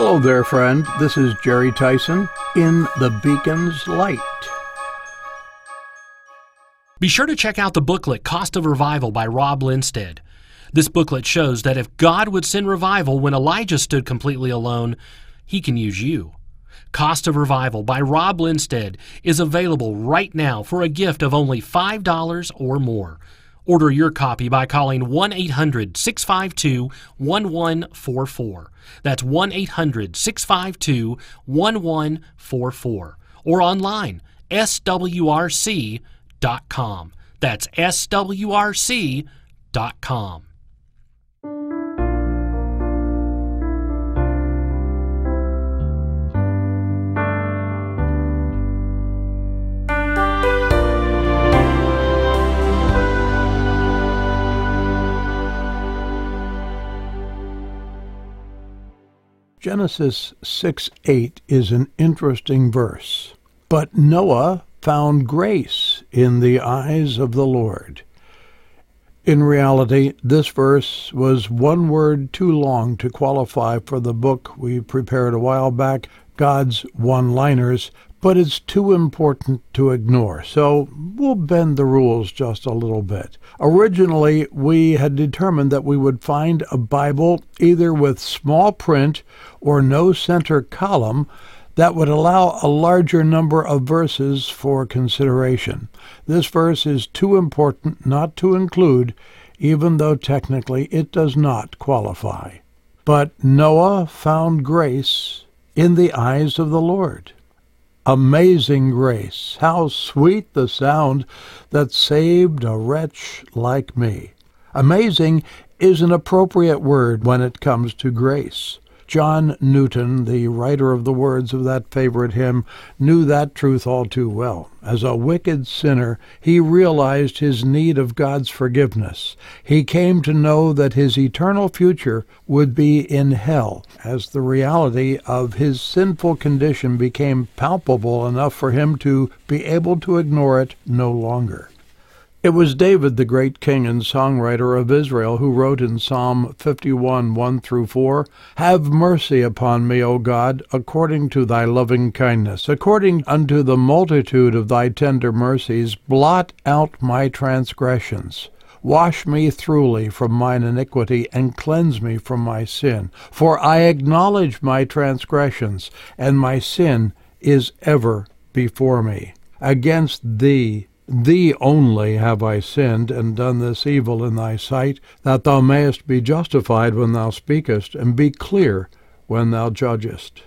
Hello there, friend. This is Jerry Tyson in The Beacon's Light. Be sure to check out the booklet Cost of Revival by Rob Lindsted. This booklet shows that if God would send revival when Elijah stood completely alone, he can use you. Cost of Revival by Rob Lindsted is available right now for a gift of only $5 or more. Order your copy by calling 1 800 652 1144. That's 1 800 652 1144. Or online, swrc.com. That's swrc.com. Genesis 6 8 is an interesting verse. But Noah found grace in the eyes of the Lord. In reality, this verse was one word too long to qualify for the book we prepared a while back, God's One Liners, but it's too important to ignore, so we'll bend the rules just a little bit. Originally, we had determined that we would find a Bible either with small print or no center column that would allow a larger number of verses for consideration. This verse is too important not to include, even though technically it does not qualify. But Noah found grace in the eyes of the Lord. Amazing grace, how sweet the sound that saved a wretch like me. Amazing is an appropriate word when it comes to grace. John Newton, the writer of the words of that favorite hymn, knew that truth all too well. As a wicked sinner, he realized his need of God's forgiveness. He came to know that his eternal future would be in hell, as the reality of his sinful condition became palpable enough for him to be able to ignore it no longer. It was David, the great king and songwriter of Israel, who wrote in Psalm 51 1 through 4 Have mercy upon me, O God, according to thy loving kindness, according unto the multitude of thy tender mercies, blot out my transgressions. Wash me throughly from mine iniquity, and cleanse me from my sin. For I acknowledge my transgressions, and my sin is ever before me. Against thee, Thee only have I sinned and done this evil in thy sight, that thou mayest be justified when thou speakest, and be clear when thou judgest.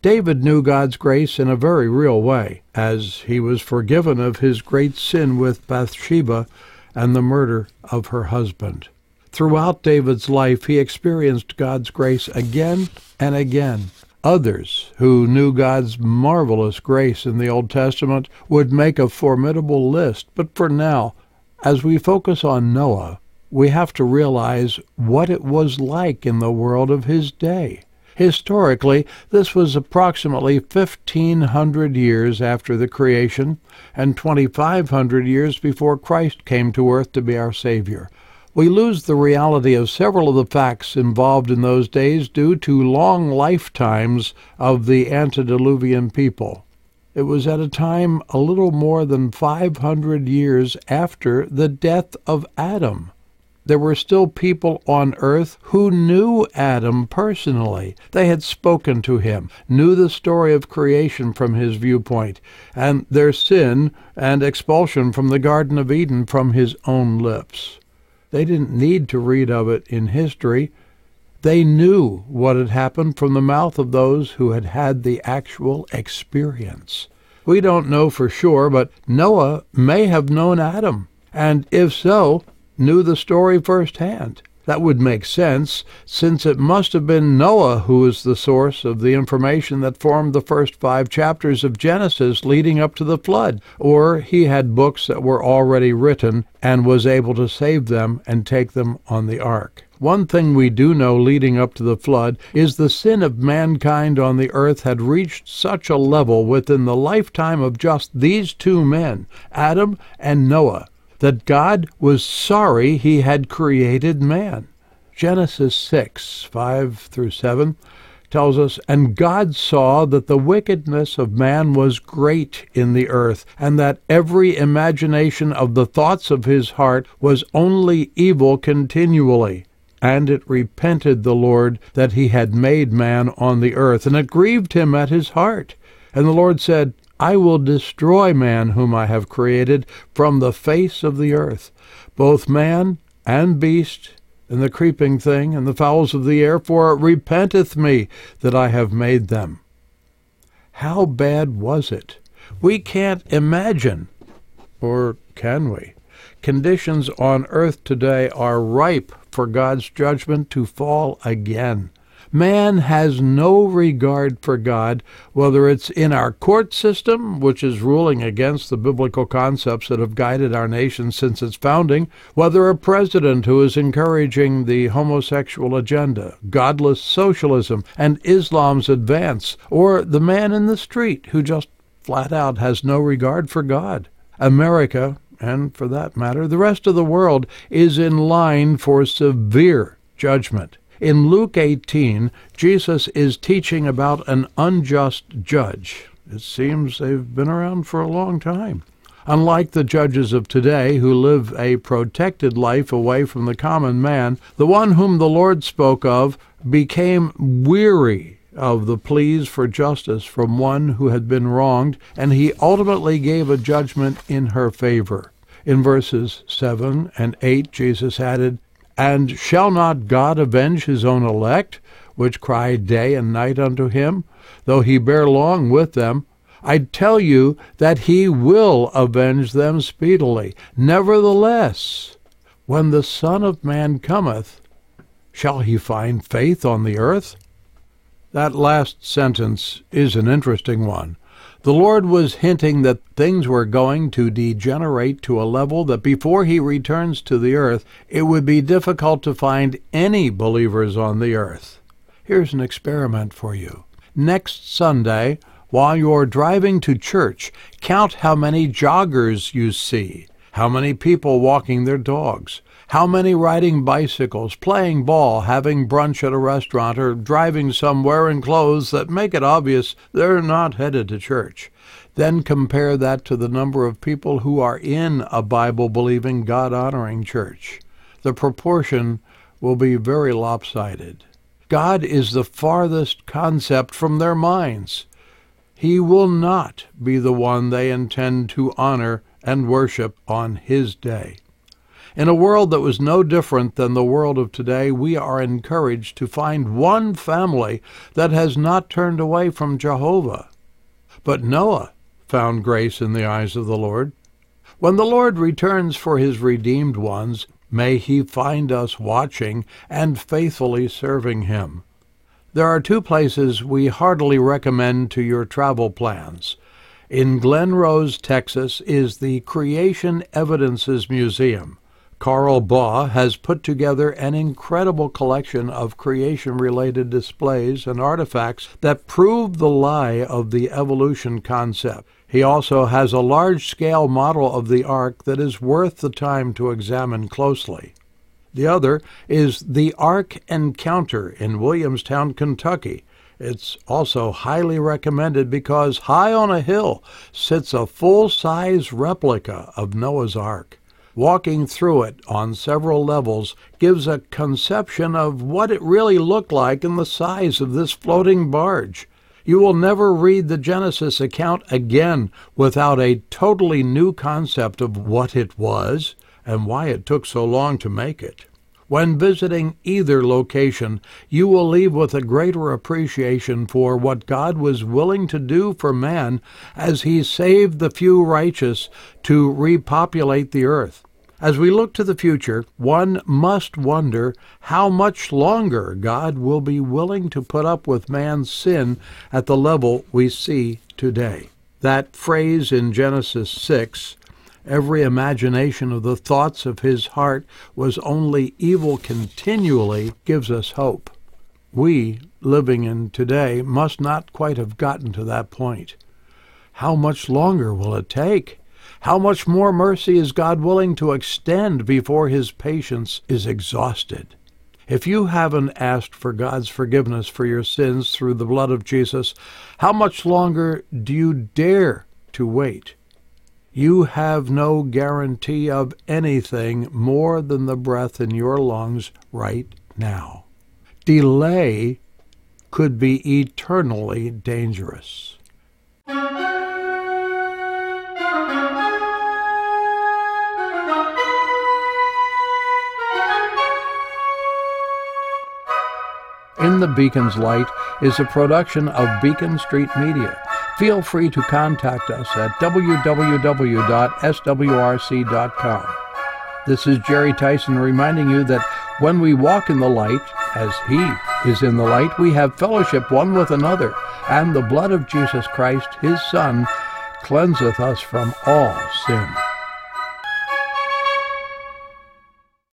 David knew God's grace in a very real way, as he was forgiven of his great sin with Bathsheba and the murder of her husband. Throughout David's life, he experienced God's grace again and again. Others who knew God's marvelous grace in the Old Testament would make a formidable list, but for now, as we focus on Noah, we have to realize what it was like in the world of his day. Historically, this was approximately 1500 years after the creation and 2500 years before Christ came to earth to be our Savior we lose the reality of several of the facts involved in those days due to long lifetimes of the antediluvian people. It was at a time a little more than 500 years after the death of Adam. There were still people on earth who knew Adam personally. They had spoken to him, knew the story of creation from his viewpoint, and their sin and expulsion from the Garden of Eden from his own lips. They didn't need to read of it in history. They knew what had happened from the mouth of those who had had the actual experience. We don't know for sure, but Noah may have known Adam, and if so, knew the story firsthand. That would make sense, since it must have been Noah who was the source of the information that formed the first five chapters of Genesis leading up to the flood, or he had books that were already written and was able to save them and take them on the ark. One thing we do know leading up to the flood is the sin of mankind on the earth had reached such a level within the lifetime of just these two men, Adam and Noah, that God was sorry he had created man. Genesis 6, 5 through 7. tells us, And God saw that the wickedness of man was great in the earth, and that every imagination of the thoughts of his heart was only evil continually. And it repented the Lord that he had made man on the earth, and it grieved him at his heart. And the Lord said, I will destroy man whom I have created from the face of the earth, both man and beast, and the creeping thing, and the fowls of the air, for it repenteth me that I have made them. How bad was it? We can't imagine, or can we? Conditions on earth today are ripe for God's judgment to fall again. Man has no regard for God, whether it's in our court system, which is ruling against the biblical concepts that have guided our nation since its founding, whether a president who is encouraging the homosexual agenda, godless socialism, and Islam's advance, or the man in the street who just flat out has no regard for God. America, and for that matter, the rest of the world, is in line for severe judgment. In Luke 18, Jesus is teaching about an unjust judge. It seems they've been around for a long time. Unlike the judges of today who live a protected life away from the common man, the one whom the Lord spoke of became weary of the pleas for justice from one who had been wronged, and he ultimately gave a judgment in her favor. In verses 7 and 8, Jesus added, And shall not God avenge his own elect, which cry day and night unto him, though he bear long with them? I tell you that he will avenge them speedily. Nevertheless, when the Son of Man cometh, shall he find faith on the earth? That last sentence is an interesting one. The Lord was hinting that things were going to degenerate to a level that before he returns to the earth, it would be difficult to find any believers on the earth. Here's an experiment for you. Next Sunday, while you're driving to church, count how many joggers you see, how many people walking their dogs, how many riding bicycles, playing ball, having brunch at a restaurant, or driving somewhere in clothes that make it obvious they're not headed to church? Then compare that to the number of people who are in a Bible believing, God honoring church. The proportion will be very lopsided. God is the farthest concept from their minds. He will not be the one they intend to honor and worship on His day. In a world that was no different than the world of today, we are encouraged to find one family that has not turned away from Jehovah. But Noah found grace in the eyes of the Lord. When the Lord returns for his redeemed ones, may he find us watching and faithfully serving him. There are two places we heartily recommend to your travel plans. In Glen Rose, Texas, is the Creation Evidences Museum. Carl Baugh has put together an incredible collection of creation related displays and artifacts that prove the lie of the evolution concept. He also has a large scale model of the ark that is worth the time to examine closely. The other is the Ark Encounter in Williamstown, Kentucky. It's also highly recommended because high on a hill sits a full size replica of Noah's Ark. Walking through it on several levels gives a conception of what it really looked like and the size of this floating barge. You will never read the Genesis account again without a totally new concept of what it was and why it took so long to make it. When visiting either location, you will leave with a greater appreciation for what God was willing to do for man as he saved the few righteous to repopulate the earth. As we look to the future, one must wonder how much longer God will be willing to put up with man's sin at the level we see today. That phrase in Genesis 6, every imagination of the thoughts of his heart was only evil continually, gives us hope. We, living in today, must not quite have gotten to that point. How much longer will it take? How much more mercy is God willing to extend before his patience is exhausted? If you haven't asked for God's forgiveness for your sins through the blood of Jesus, how much longer do you dare to wait? You have no guarantee of anything more than the breath in your lungs right now. Delay could be eternally dangerous. In the Beacon's Light is a production of Beacon Street Media. Feel free to contact us at www.swrc.com. This is Jerry Tyson reminding you that when we walk in the light, as He is in the light, we have fellowship one with another, and the blood of Jesus Christ, His Son, cleanseth us from all sin.